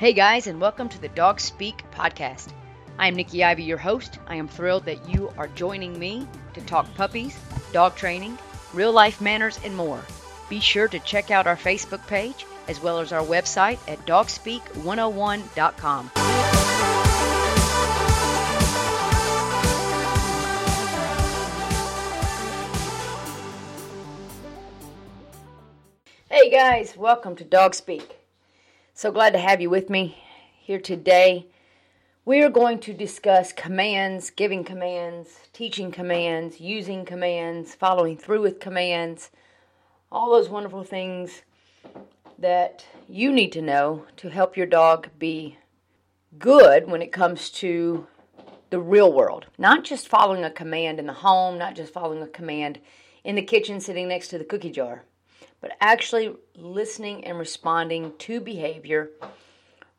Hey guys, and welcome to the Dog Speak podcast. I am Nikki Ivy, your host. I am thrilled that you are joining me to talk puppies, dog training, real life manners, and more. Be sure to check out our Facebook page as well as our website at dogspeak101.com. Hey guys, welcome to Dog Speak. So glad to have you with me here today. We are going to discuss commands, giving commands, teaching commands, using commands, following through with commands, all those wonderful things that you need to know to help your dog be good when it comes to the real world. Not just following a command in the home, not just following a command in the kitchen sitting next to the cookie jar, but actually listening and responding to behavior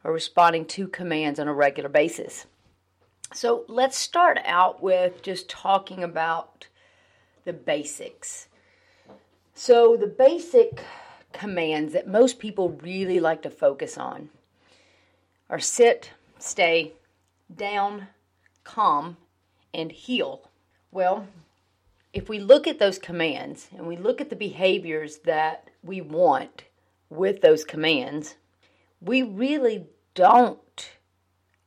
or responding to commands on a regular basis. So let's start out with just talking about the basics. So, the basic commands that most people really like to focus on are sit, stay, down, calm, and heel. Well, if we look at those commands and we look at the behaviors that we want with those commands, we really don't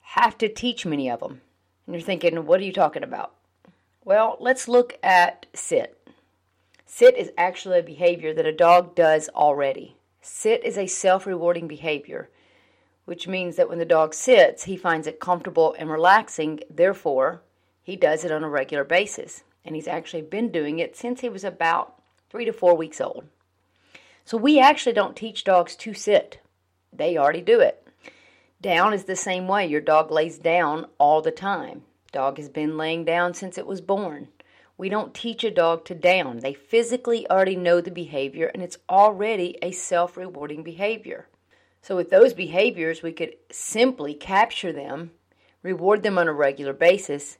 have to teach many of them. And you're thinking, what are you talking about? Well, let's look at sit. Sit is actually a behavior that a dog does already. Sit is a self rewarding behavior, which means that when the dog sits, he finds it comfortable and relaxing, therefore, he does it on a regular basis. And he's actually been doing it since he was about three to four weeks old. So we actually don't teach dogs to sit, they already do it. Down is the same way. Your dog lays down all the time. Dog has been laying down since it was born. We don't teach a dog to down. They physically already know the behavior and it's already a self rewarding behavior. So, with those behaviors, we could simply capture them, reward them on a regular basis,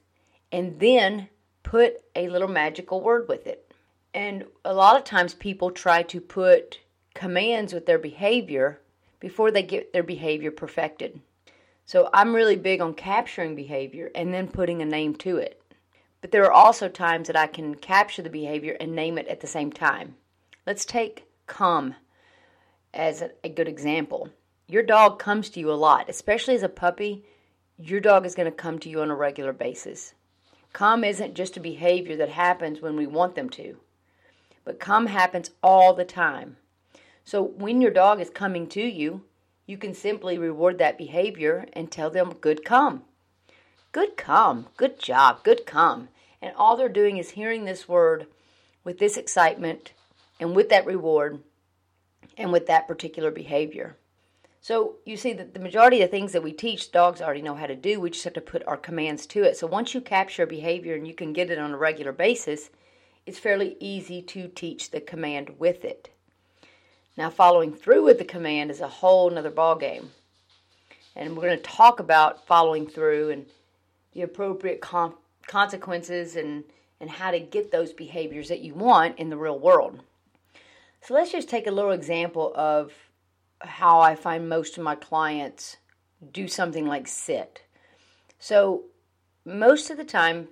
and then put a little magical word with it. And a lot of times people try to put commands with their behavior before they get their behavior perfected. So I'm really big on capturing behavior and then putting a name to it. But there are also times that I can capture the behavior and name it at the same time. Let's take come as a good example. Your dog comes to you a lot, especially as a puppy. Your dog is going to come to you on a regular basis. Come isn't just a behavior that happens when we want them to. But come happens all the time. So when your dog is coming to you, you can simply reward that behavior and tell them, good come. Good come. Good job. Good come. And all they're doing is hearing this word with this excitement and with that reward and with that particular behavior. So you see that the majority of the things that we teach, dogs already know how to do. We just have to put our commands to it. So once you capture a behavior and you can get it on a regular basis, it's fairly easy to teach the command with it. Now, following through with the command is a whole nother ballgame. And we're going to talk about following through and the appropriate com- consequences and, and how to get those behaviors that you want in the real world. So, let's just take a little example of how I find most of my clients do something like sit. So, most of the time,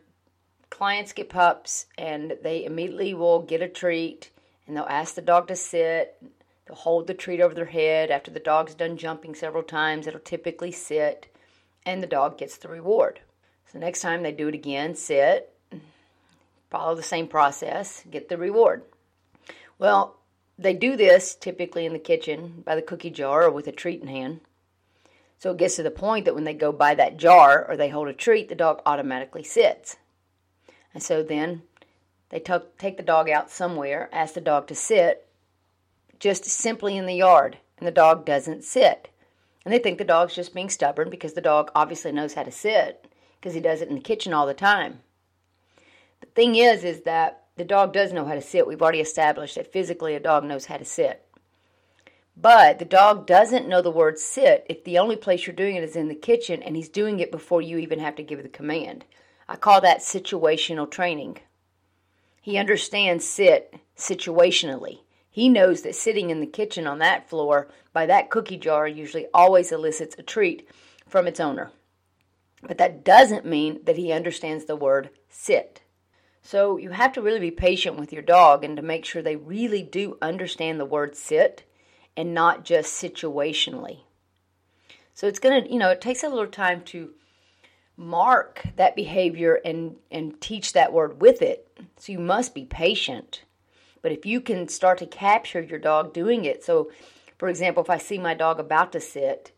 clients get pups and they immediately will get a treat and they'll ask the dog to sit. They'll hold the treat over their head. After the dog's done jumping several times, it'll typically sit and the dog gets the reward. So, next time they do it again, sit, follow the same process, get the reward. Well, they do this typically in the kitchen by the cookie jar or with a treat in hand. So it gets to the point that when they go by that jar or they hold a treat, the dog automatically sits. And so then they take the dog out somewhere, ask the dog to sit, just simply in the yard, and the dog doesn't sit. And they think the dog's just being stubborn because the dog obviously knows how to sit because he does it in the kitchen all the time. The thing is, is that the dog does know how to sit. We've already established that physically a dog knows how to sit. But the dog doesn't know the word sit if the only place you're doing it is in the kitchen and he's doing it before you even have to give the command. I call that situational training. He understands sit situationally. He knows that sitting in the kitchen on that floor by that cookie jar usually always elicits a treat from its owner. But that doesn't mean that he understands the word sit. So you have to really be patient with your dog and to make sure they really do understand the word sit and not just situationally. So it's going to, you know, it takes a little time to mark that behavior and and teach that word with it. So you must be patient. But if you can start to capture your dog doing it. So for example, if I see my dog about to sit,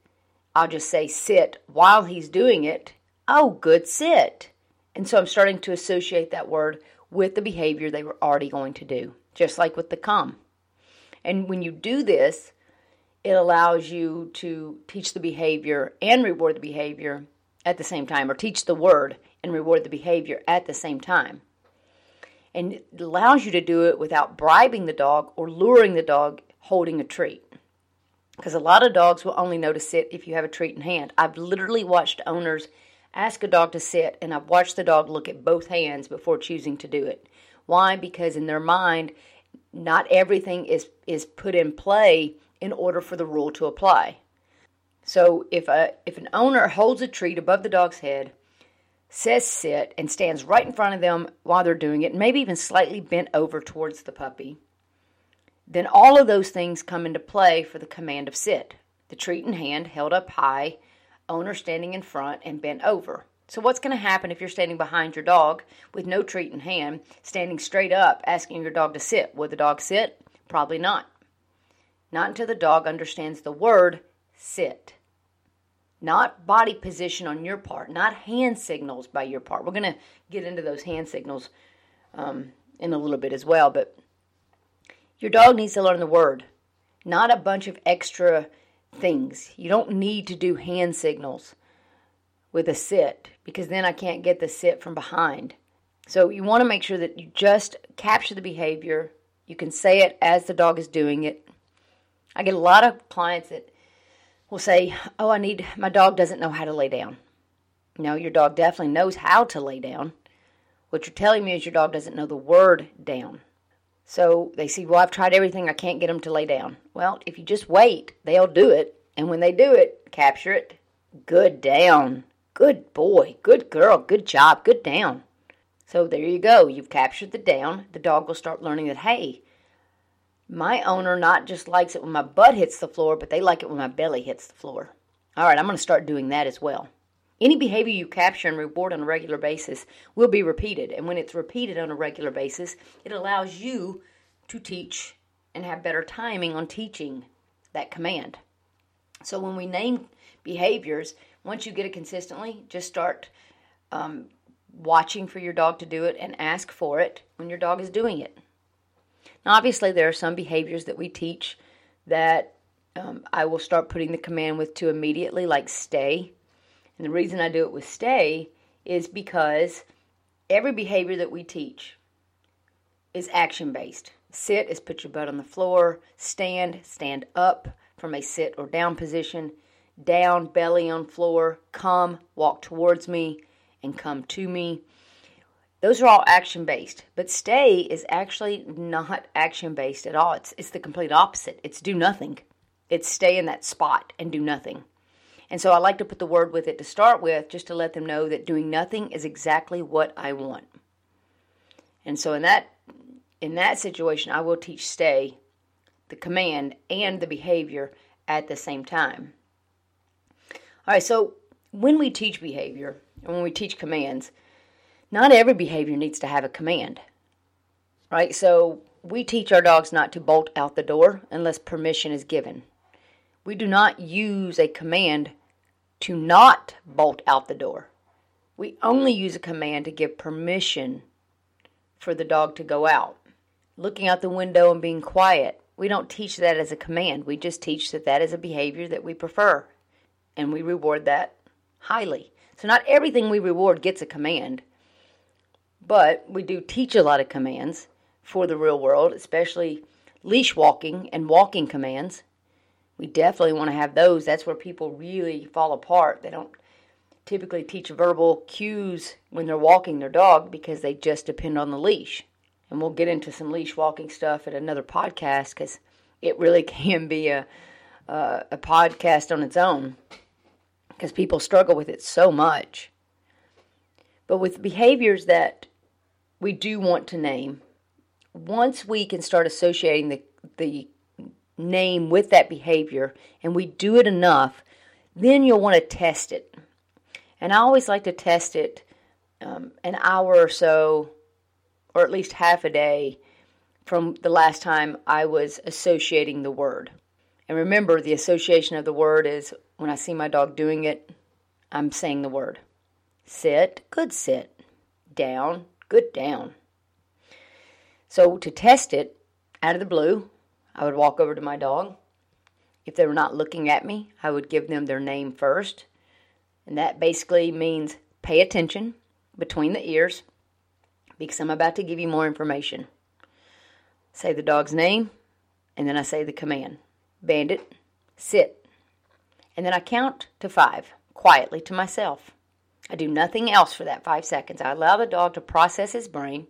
I'll just say sit while he's doing it. Oh, good sit. And so I'm starting to associate that word with the behavior they were already going to do, just like with the come. And when you do this, it allows you to teach the behavior and reward the behavior at the same time, or teach the word and reward the behavior at the same time. And it allows you to do it without bribing the dog or luring the dog holding a treat. Because a lot of dogs will only notice it if you have a treat in hand. I've literally watched owners ask a dog to sit, and I've watched the dog look at both hands before choosing to do it. Why? Because in their mind, not everything is, is put in play in order for the rule to apply. So if a if an owner holds a treat above the dog's head, says sit, and stands right in front of them while they're doing it, maybe even slightly bent over towards the puppy, then all of those things come into play for the command of sit. The treat in hand, held up high, owner standing in front and bent over. So, what's going to happen if you're standing behind your dog with no treat in hand, standing straight up, asking your dog to sit? Will the dog sit? Probably not. Not until the dog understands the word sit. Not body position on your part, not hand signals by your part. We're going to get into those hand signals um, in a little bit as well, but your dog needs to learn the word, not a bunch of extra things. You don't need to do hand signals with a sit because then I can't get the sit from behind. So you want to make sure that you just capture the behavior. You can say it as the dog is doing it. I get a lot of clients that will say, "Oh, I need my dog doesn't know how to lay down." No, your dog definitely knows how to lay down. What you're telling me is your dog doesn't know the word down. So they see, well, I've tried everything. I can't get them to lay down. Well, if you just wait, they'll do it. And when they do it, capture it. Good down. Good boy. Good girl. Good job. Good down. So there you go. You've captured the down. The dog will start learning that, hey, my owner not just likes it when my butt hits the floor, but they like it when my belly hits the floor. All right, I'm going to start doing that as well. Any behavior you capture and reward on a regular basis will be repeated. And when it's repeated on a regular basis, it allows you to teach and have better timing on teaching that command. So when we name behaviors, once you get it consistently, just start um, watching for your dog to do it and ask for it when your dog is doing it. Now, obviously, there are some behaviors that we teach that um, I will start putting the command with to immediately, like stay. And the reason I do it with stay is because every behavior that we teach is action based. Sit is put your butt on the floor. Stand, stand up from a sit or down position. Down, belly on floor. Come, walk towards me, and come to me. Those are all action based, but stay is actually not action based at all. It's, it's the complete opposite. It's do nothing. It's stay in that spot and do nothing. And so I like to put the word with it to start with just to let them know that doing nothing is exactly what I want. And so in that in that situation I will teach stay, the command and the behavior at the same time. All right, so when we teach behavior and when we teach commands, not every behavior needs to have a command. Right? So we teach our dogs not to bolt out the door unless permission is given. We do not use a command to not bolt out the door. We only use a command to give permission for the dog to go out. Looking out the window and being quiet, we don't teach that as a command. We just teach that that is a behavior that we prefer, and we reward that highly. So, not everything we reward gets a command, but we do teach a lot of commands for the real world, especially leash walking and walking commands we definitely want to have those. That's where people really fall apart. They don't typically teach verbal cues when they're walking their dog because they just depend on the leash. And we'll get into some leash walking stuff at another podcast because it really can be a, uh, a podcast on its own because people struggle with it so much. But with behaviors that we do want to name, once we can start associating the, the name with that behavior and we do it enough, then you'll want to test it. And I always like to test it um, an hour or so, or at least half a day from the last time I was associating the word. And remember, the association of the word is when I see my dog doing it, I'm saying the word. Sit, good sit. Down, good down. So to test it out of the blue, I would walk over to my dog. If they were not looking at me, I would give them their name first. And that basically means pay attention between the ears because I'm about to give you more information. Say the dog's name, and then I say the command Bandit, sit. And then I count to five quietly to myself. I do nothing else for that five seconds. I allow the dog to process his brain,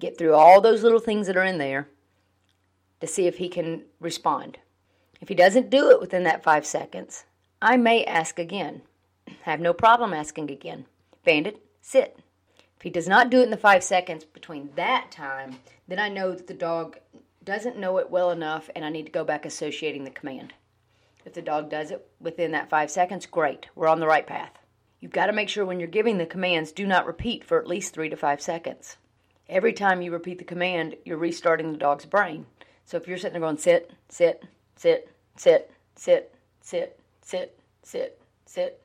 get through all those little things that are in there, to see if he can respond. If he doesn't do it within that five seconds, I may ask again. I Have no problem asking again. Bandit, sit. If he does not do it in the five seconds between that time, then I know that the dog doesn't know it well enough and I need to go back associating the command. If the dog does it within that five seconds, great, we're on the right path. You've got to make sure when you're giving the commands, do not repeat for at least three to five seconds. Every time you repeat the command, you're restarting the dog's brain. So if you're sitting there going sit, sit, sit, sit, sit, sit, sit, sit, sit,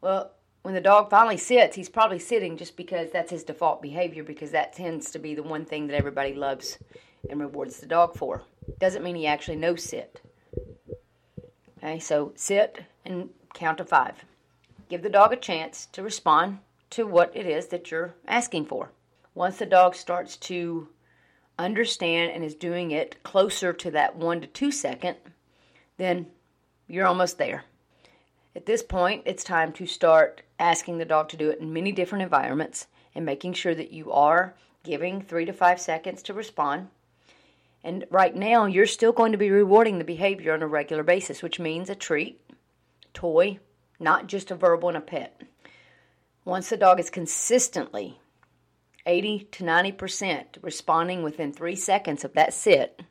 well, when the dog finally sits, he's probably sitting just because that's his default behavior because that tends to be the one thing that everybody loves and rewards the dog for. Doesn't mean he actually knows sit. Okay, so sit and count to five. Give the dog a chance to respond to what it is that you're asking for. Once the dog starts to understand and is doing it closer to that one to two second, then you're almost there. At this point, it's time to start asking the dog to do it in many different environments and making sure that you are giving three to five seconds to respond. And right now, you're still going to be rewarding the behavior on a regular basis, which means a treat, toy, not just a verbal and a pet. Once the dog is consistently 80 to 90% responding within three seconds of that sit,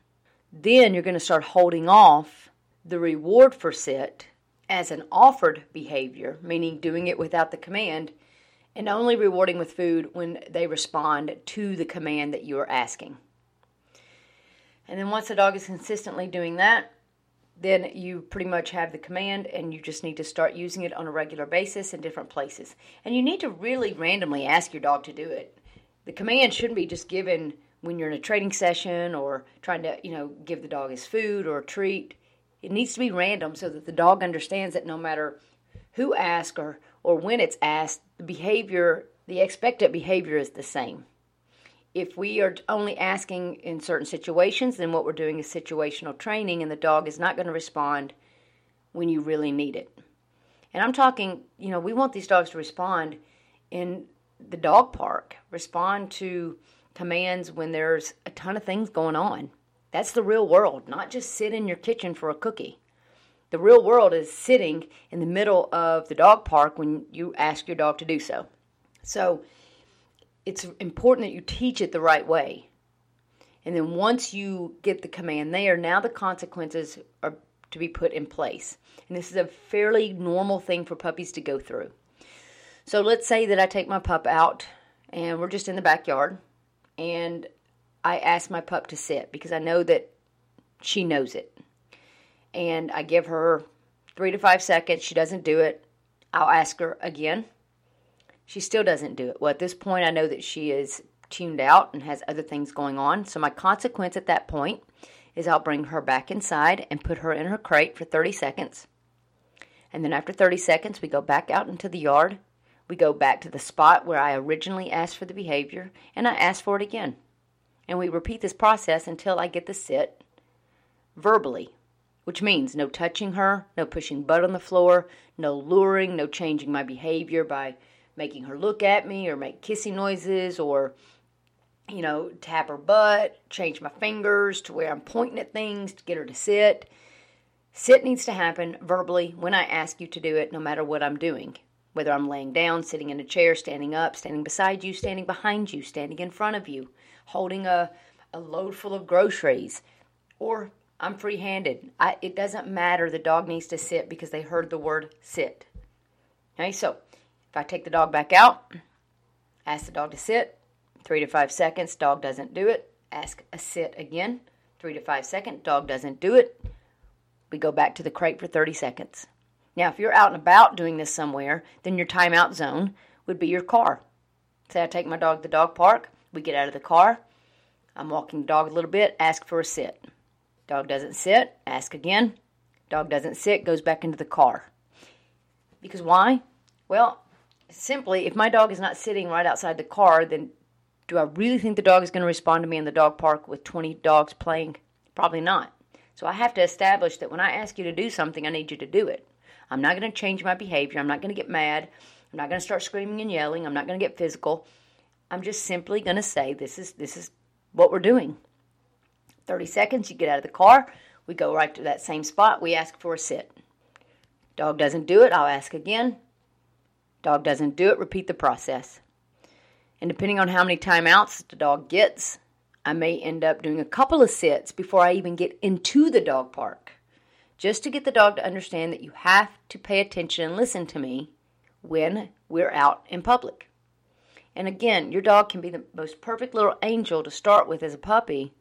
then you're going to start holding off the reward for sit as an offered behavior, meaning doing it without the command, and only rewarding with food when they respond to the command that you are asking. And then once the dog is consistently doing that, then you pretty much have the command and you just need to start using it on a regular basis in different places. And you need to really randomly ask your dog to do it the command shouldn't be just given when you're in a training session or trying to, you know, give the dog his food or a treat. It needs to be random so that the dog understands that no matter who asks or, or when it's asked, the behavior, the expected behavior is the same. if we are only asking in certain situations, then what we're doing is situational training, and the dog is not going to respond when you really need it. And I'm talking, you know, we want these dogs to respond in the dog park, respond to commands when there's a ton of things going on. That's the real world, not just sit in your kitchen for a cookie. The real world is sitting in the middle of the dog park when you ask your dog to do so. So it's important that you teach it the right way. And then once you get the command there, now the consequences are to be put in place. And this is a fairly normal thing for puppies to go through. So let's say that I take my pup out and we're just in the backyard and I ask my pup to sit because I know that she knows it. And I give her three to five seconds. She doesn't do it. I'll ask her again. She still doesn't do it. Well, at this point, I know that she is tuned out and has other things going on. So, my consequence at that point is I'll bring her back inside and put her in her crate for 30 seconds. And then after 30 seconds, we go back out into the yard. We go back to the spot where I originally asked for the behavior, and I ask for it again. And we repeat this process until I get the sit verbally, which means no touching her, no pushing butt on the floor, no luring, no changing my behavior by making her look at me or make kissing noises or you know, tap her butt, change my fingers to where I'm pointing at things to get her to sit. Sit needs to happen verbally when I ask you to do it, no matter what I'm doing. Whether I'm laying down, sitting in a chair, standing up, standing beside you, standing behind you, standing in front of you, holding a, a load full of groceries, or I'm free handed. It doesn't matter. The dog needs to sit because they heard the word sit. Okay, so if I take the dog back out, ask the dog to sit, three to five seconds, dog doesn't do it, ask a sit again, three to five seconds, dog doesn't do it, we go back to the crate for 30 seconds. Now, if you're out and about doing this somewhere, then your timeout zone would be your car. Say I take my dog to the dog park, we get out of the car, I'm walking the dog a little bit, ask for a sit. Dog doesn't sit, ask again. Dog doesn't sit, goes back into the car. Because why? Well, simply, if my dog is not sitting right outside the car, then do I really think the dog is going to respond to me in the dog park with 20 dogs playing? Probably not. So I have to establish that when I ask you to do something, I need you to do it. I'm not going to change my behavior. I'm not going to get mad. I'm not going to start screaming and yelling. I'm not going to get physical. I'm just simply going to say this is this is what we're doing. 30 seconds, you get out of the car. We go right to that same spot. We ask for a sit. Dog doesn't do it. I'll ask again. Dog doesn't do it. Repeat the process. And depending on how many timeouts the dog gets, I may end up doing a couple of sits before I even get into the dog park. Just to get the dog to understand that you have to pay attention and listen to me when we're out in public. And again, your dog can be the most perfect little angel to start with as a puppy.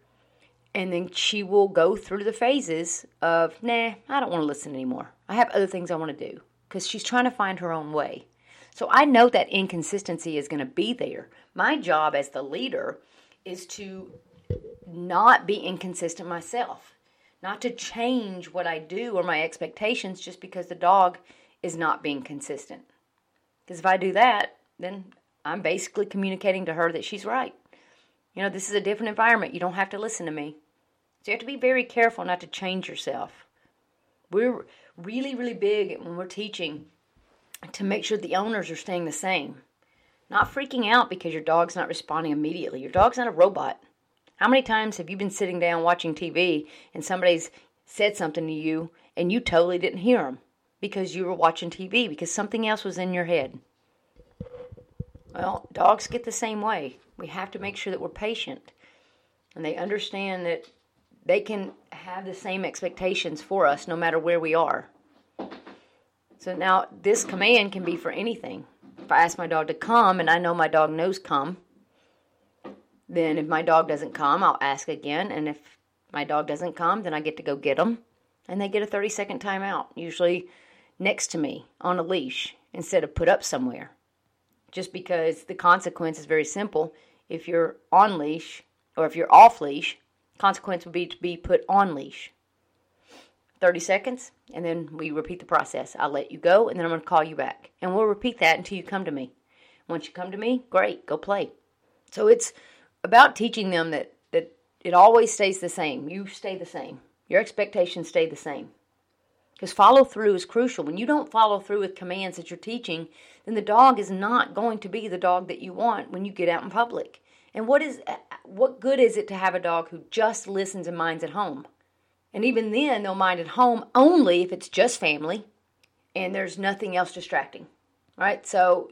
And then she will go through the phases of, nah, I don't want to listen anymore. I have other things I want to do. Because she's trying to find her own way. So I know that inconsistency is going to be there. My job as the leader is to not be inconsistent myself, not to change what I do or my expectations just because the dog is not being consistent. Because if I do that, then I'm basically communicating to her that she's right. You know, this is a different environment. You don't have to listen to me. So you have to be very careful not to change yourself. We're really, really big when we're teaching to make sure the owners are staying the same. Not freaking out because your dog's not responding immediately. Your dog's not a robot. How many times have you been sitting down watching TV and somebody's said something to you and you totally didn't hear them because you were watching TV because something else was in your head? Well, dogs get the same way. We have to make sure that we're patient and they understand that they can have the same expectations for us no matter where we are. So now this command can be for anything. If I ask my dog to come and I know my dog knows come, then if my dog doesn't come, I'll ask again. And if my dog doesn't come, then I get to go get them. And they get a 30 second timeout, usually next to me on a leash instead of put up somewhere. Just because the consequence is very simple. If you're on leash or if you're off leash, consequence would be to be put on leash. 30 seconds, and then we repeat the process. I'll let you go, and then I'm going to call you back. And we'll repeat that until you come to me. Once you come to me, great, go play. So it's about teaching them that, that it always stays the same. You stay the same. Your expectations stay the same. Because follow through is crucial. When you don't follow through with commands that you're teaching, then the dog is not going to be the dog that you want when you get out in public. And what is uh, what good is it to have a dog who just listens and minds at home? And even then, they'll mind at home only if it's just family and there's nothing else distracting. Right? So,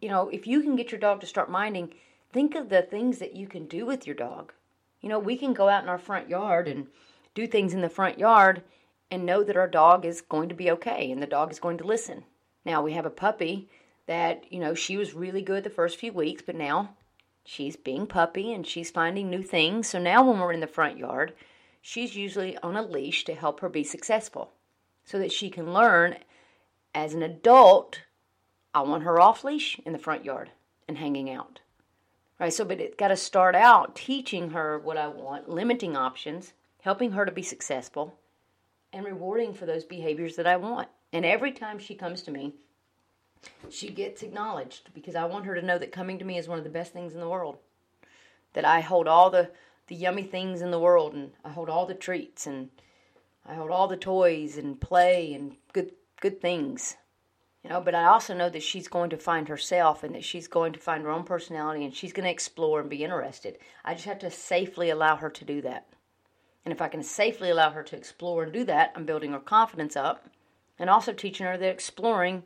you know, if you can get your dog to start minding, think of the things that you can do with your dog. You know, we can go out in our front yard and do things in the front yard and know that our dog is going to be okay and the dog is going to listen. Now, we have a puppy that, you know, she was really good the first few weeks, but now she's being puppy and she's finding new things. So now when we're in the front yard, she's usually on a leash to help her be successful so that she can learn as an adult. I want her off leash in the front yard and hanging out. Right, so but it got to start out teaching her what I want, limiting options, helping her to be successful, and rewarding for those behaviors that I want. And every time she comes to me, she gets acknowledged because I want her to know that coming to me is one of the best things in the world. That I hold all the, the yummy things in the world and I hold all the treats and I hold all the toys and play and good good things. You know, but I also know that she's going to find herself and that she's going to find her own personality and she's going to explore and be interested. I just have to safely allow her to do that. And if I can safely allow her to explore and do that, I'm building her confidence up and also teaching her that exploring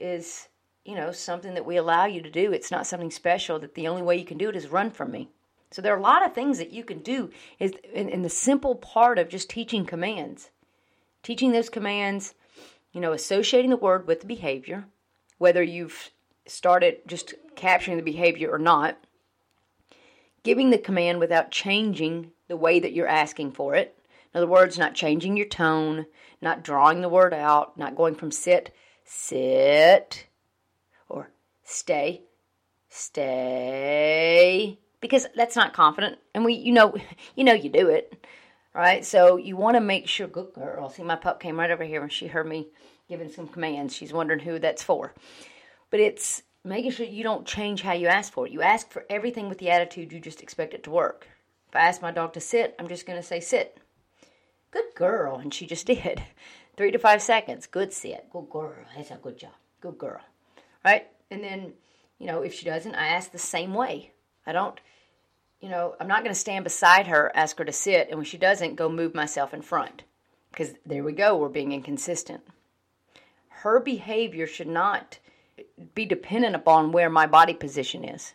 is, you know, something that we allow you to do. It's not something special that the only way you can do it is run from me. So there are a lot of things that you can do is in, in the simple part of just teaching commands. Teaching those commands, you know, associating the word with the behavior, whether you've started just capturing the behavior or not, giving the command without changing the way that you're asking for it. In other words, not changing your tone, not drawing the word out, not going from sit sit, or stay, stay, because that's not confident. And we, you know, you know, you do it, right? So you want to make sure. Good girl. See, my pup came right over here when she heard me giving some commands. She's wondering who that's for, but it's making sure you don't change how you ask for it. You ask for everything with the attitude you just expect it to work. If I ask my dog to sit, I'm just going to say sit. Good girl, and she just did three to five seconds. Good sit. Good girl. That's a good job. Good girl. Right? And then, you know, if she doesn't, I ask the same way. I don't, you know, I'm not going to stand beside her, ask her to sit, and when she doesn't, go move myself in front. Because there we go, we're being inconsistent. Her behavior should not be dependent upon where my body position is.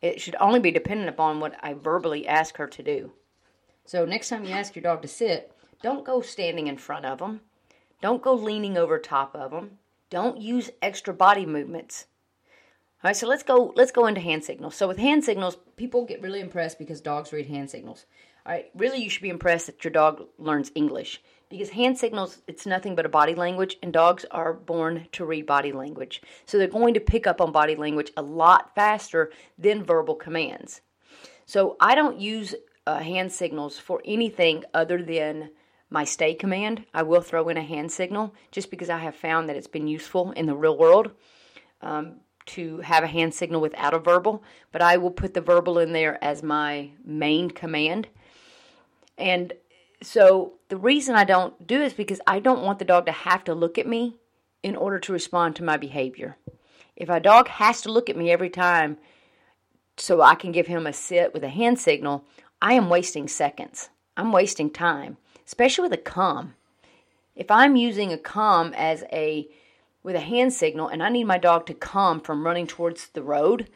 It should only be dependent upon what I verbally ask her to do. So next time you ask your dog to sit, don't go standing in front of them. Don't go leaning over top of them. Don't use extra body movements. All right, so let's go let's go into hand signals. So with hand signals, people get really impressed because dogs read hand signals. All right, really you should be impressed that your dog learns English because hand signals it's nothing but a body language and dogs are born to read body language. So they're going to pick up on body language a lot faster than verbal commands. So I don't use uh, hand signals for anything other than my stay command. I will throw in a hand signal just because I have found that it's been useful in the real world um, to have a hand signal without a verbal, but I will put the verbal in there as my main command. And so the reason I don't do is because I don't want the dog to have to look at me in order to respond to my behavior. If a dog has to look at me every time so I can give him a sit with a hand signal, I am wasting seconds. I'm wasting time especially with a come. If I'm using a come as a with a hand signal and I need my dog to come from running towards the road,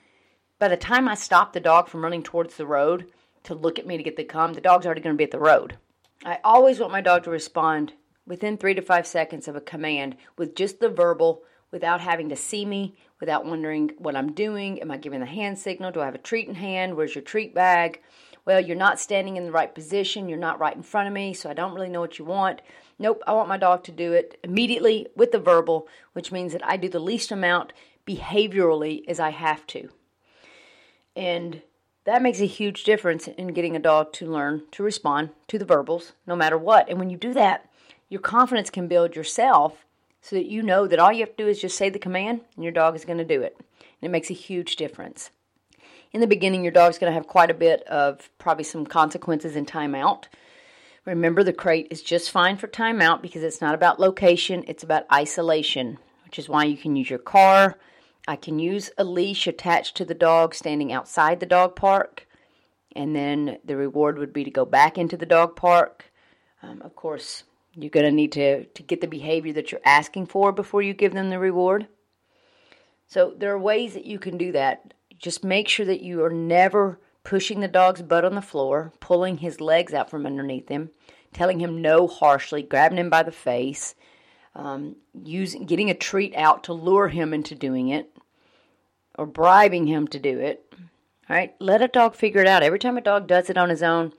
by the time I stop the dog from running towards the road to look at me to get the come, the dog's already going to be at the road. I always want my dog to respond within three to five seconds of a command with just the verbal without having to see me, without wondering what I'm doing. Am I giving the hand signal? Do I have a treat in hand? Where's your treat bag? well, you're not standing in the right position, you're not right in front of me, so I don't really know what you want. Nope, I want my dog to do it immediately with the verbal, which means that I do the least amount behaviorally as I have to. And that makes a huge difference in getting a dog to learn to respond to the verbals no matter what. And when you do that, your confidence can build yourself so that you know that all you have to do is just say the command and your dog is going to do it. And it makes a huge difference. In the beginning, your dog's going to have quite a bit of probably some consequences in timeout. Remember, the crate is just fine for timeout because it's not about location, it's about isolation, which is why you can use your car. I can use a leash attached to the dog standing outside the dog park, and then the reward would be to go back into the dog park. Um, of course, you're going to need to, to get the behavior that you're asking for before you give them the reward. So, there are ways that you can do that. Just make sure that you are never pushing the dog's butt on the floor, pulling his legs out from underneath him, telling him no harshly, grabbing him by the face, um, using getting a treat out to lure him into doing it, or bribing him to do it. All right, let a dog figure it out. Every time a dog does it on his own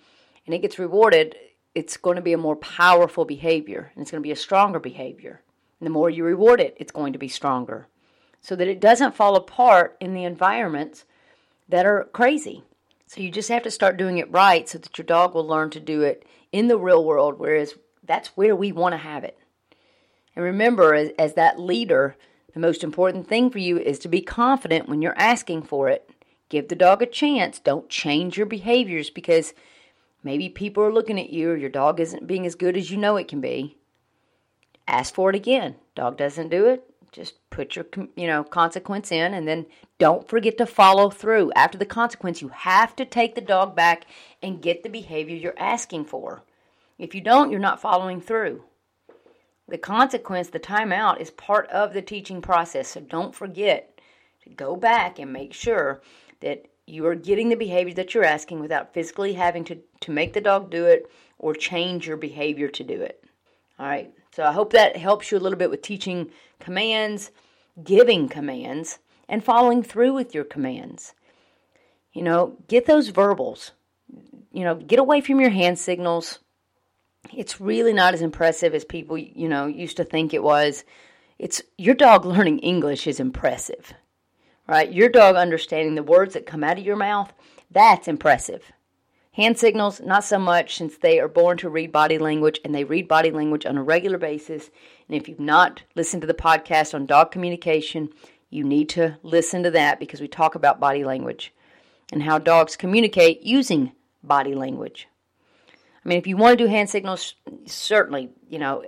and it gets rewarded, it's going to be a more powerful behavior and it's going to be a stronger behavior. And the more you reward it, it's going to be stronger. So that it doesn't fall apart in the environments that are crazy. So you just have to start doing it right so that your dog will learn to do it in the real world, whereas that's where we want to have it. And remember, as, as that leader, the most important thing for you is to be confident when you're asking for it. Give the dog a chance. Don't change your behaviors because maybe people are looking at you or your dog isn't being as good as you know it can be. Ask for it again. Dog doesn't do it, just put your you know consequence in and then don't forget to follow through. After the consequence you have to take the dog back and get the behavior you're asking for. If you don't you're not following through. The consequence the timeout is part of the teaching process so don't forget to go back and make sure that you are getting the behavior that you're asking without physically having to, to make the dog do it or change your behavior to do it all right so I hope that helps you a little bit with teaching commands, giving commands, and following through with your commands. You know, get those verbals. You know, get away from your hand signals. It's really not as impressive as people, you know, used to think it was. It's your dog learning English is impressive. Right? Your dog understanding the words that come out of your mouth, that's impressive. Hand signals, not so much, since they are born to read body language and they read body language on a regular basis. And if you've not listened to the podcast on dog communication, you need to listen to that because we talk about body language and how dogs communicate using body language. I mean, if you want to do hand signals, certainly, you know,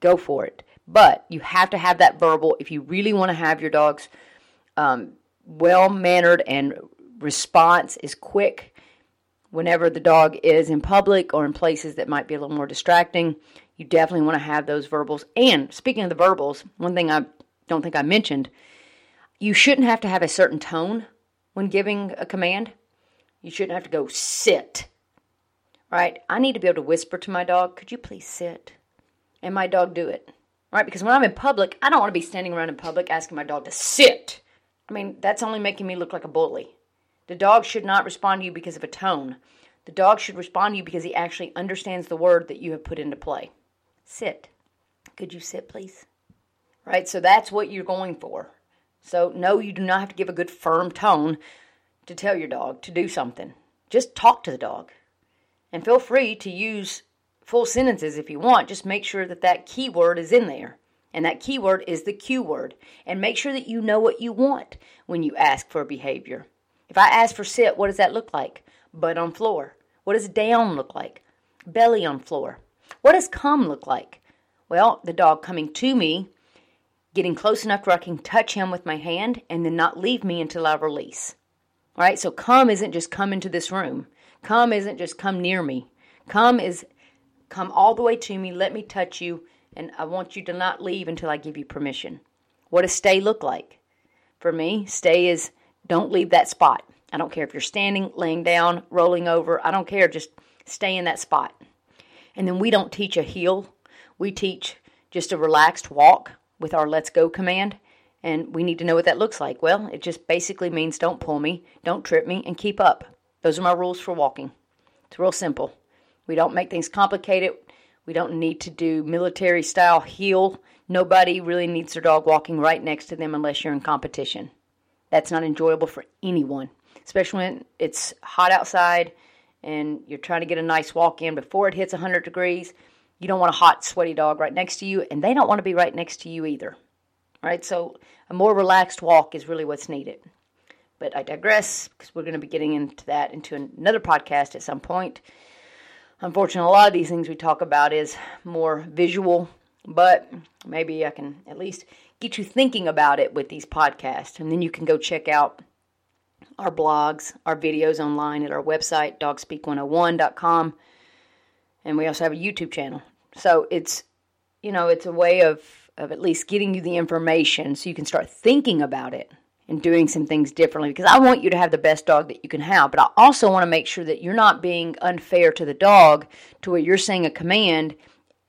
go for it. But you have to have that verbal if you really want to have your dogs um, well mannered and response is quick whenever the dog is in public or in places that might be a little more distracting, you definitely want to have those verbals. And speaking of the verbals, one thing I don't think I mentioned, you shouldn't have to have a certain tone when giving a command. You shouldn't have to go sit. Right? I need to be able to whisper to my dog, could you please sit? And my dog do it. Right? Because when I'm in public, I don't want to be standing around in public asking my dog to sit. I mean, that's only making me look like a bully. The dog should not respond to you because of a tone. The dog should respond to you because he actually understands the word that you have put into play. Sit. Could you sit, please? Right? So that's what you're going for. So, no, you do not have to give a good firm tone to tell your dog to do something. Just talk to the dog. And feel free to use full sentences if you want. Just make sure that that keyword is in there. And that keyword is the cue word. And make sure that you know what you want when you ask for behavior. If I ask for sit, what does that look like? Butt on floor. What does down look like? Belly on floor. What does come look like? Well, the dog coming to me, getting close enough where I can touch him with my hand and then not leave me until I release. All right, so come isn't just come into this room. Come isn't just come near me. Come is come all the way to me, let me touch you, and I want you to not leave until I give you permission. What does stay look like? For me, stay is don't leave that spot. I don't care if you're standing, laying down, rolling over. I don't care. Just stay in that spot. And then we don't teach a heel. We teach just a relaxed walk with our let's go command. And we need to know what that looks like. Well, it just basically means don't pull me, don't trip me, and keep up. Those are my rules for walking. It's real simple. We don't make things complicated. We don't need to do military style heel. Nobody really needs their dog walking right next to them unless you're in competition. That's not enjoyable for anyone, especially when it's hot outside and you're trying to get a nice walk in before it hits 100 degrees. You don't want a hot, sweaty dog right next to you, and they don't want to be right next to you either. Right? So, a more relaxed walk is really what's needed. But I digress because we're going to be getting into that into another podcast at some point. Unfortunately, a lot of these things we talk about is more visual, but maybe I can at least get you thinking about it with these podcasts. And then you can go check out our blogs, our videos online at our website, dogspeak101.com. And we also have a YouTube channel. So it's, you know, it's a way of, of at least getting you the information so you can start thinking about it and doing some things differently because I want you to have the best dog that you can have. But I also want to make sure that you're not being unfair to the dog to where you're saying a command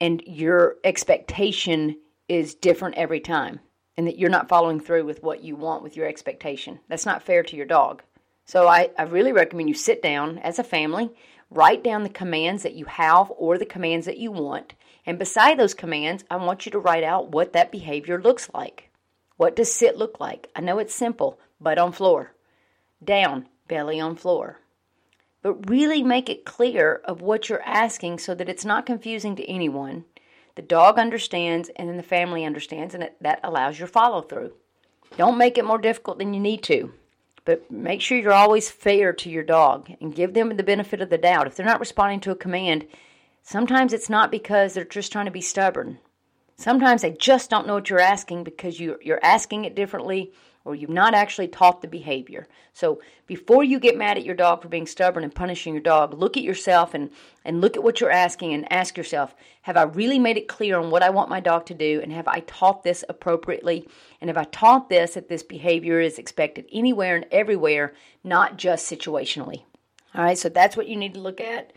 and your expectation is different every time and that you're not following through with what you want with your expectation. That's not fair to your dog. So I, I really recommend you sit down as a family, write down the commands that you have or the commands that you want. And beside those commands, I want you to write out what that behavior looks like. What does sit look like? I know it's simple, butt on floor, down, belly on floor. But really make it clear of what you're asking so that it's not confusing to anyone the dog understands, and then the family understands, and it, that allows your follow through. Don't make it more difficult than you need to, but make sure you're always fair to your dog and give them the benefit of the doubt. If they're not responding to a command, sometimes it's not because they're just trying to be stubborn. Sometimes they just don't know what you're asking because you, you're asking it differently or you've not actually taught the behavior. So before you get mad at your dog for being stubborn and punishing your dog, look at yourself and, and look at what you're asking and ask yourself, have I really made it clear on what I want my dog to do? And have I taught this appropriately? And have I taught this that this behavior is expected anywhere and everywhere, not just situationally? All right, so that's what you need to look at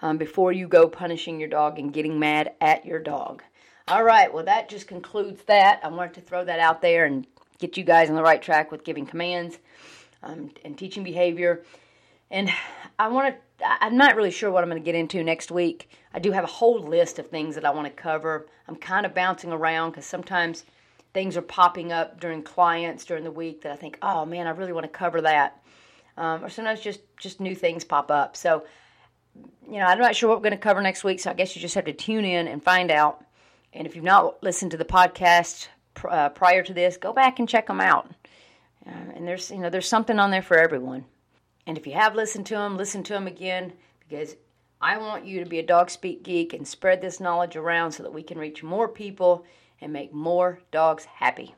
um, before you go punishing your dog and getting mad at your dog. All right, well, that just concludes that. I wanted to throw that out there and get you guys on the right track with giving commands um, and teaching behavior. And I want to, I'm not really sure what I'm going to get into next week. I do have a whole list of things that I want to cover. I'm kind of bouncing around because sometimes things are popping up during clients during the week that I think, oh man, I really want to cover that. Um, or sometimes just just new things pop up. So, you know, I'm not sure what we're going to cover next week. So I guess you just have to tune in and find out. And if you've not listened to the podcast uh, prior to this, go back and check them out. Uh, and there's you know there's something on there for everyone. And if you have listened to them, listen to them again because I want you to be a dog speak geek and spread this knowledge around so that we can reach more people and make more dogs happy.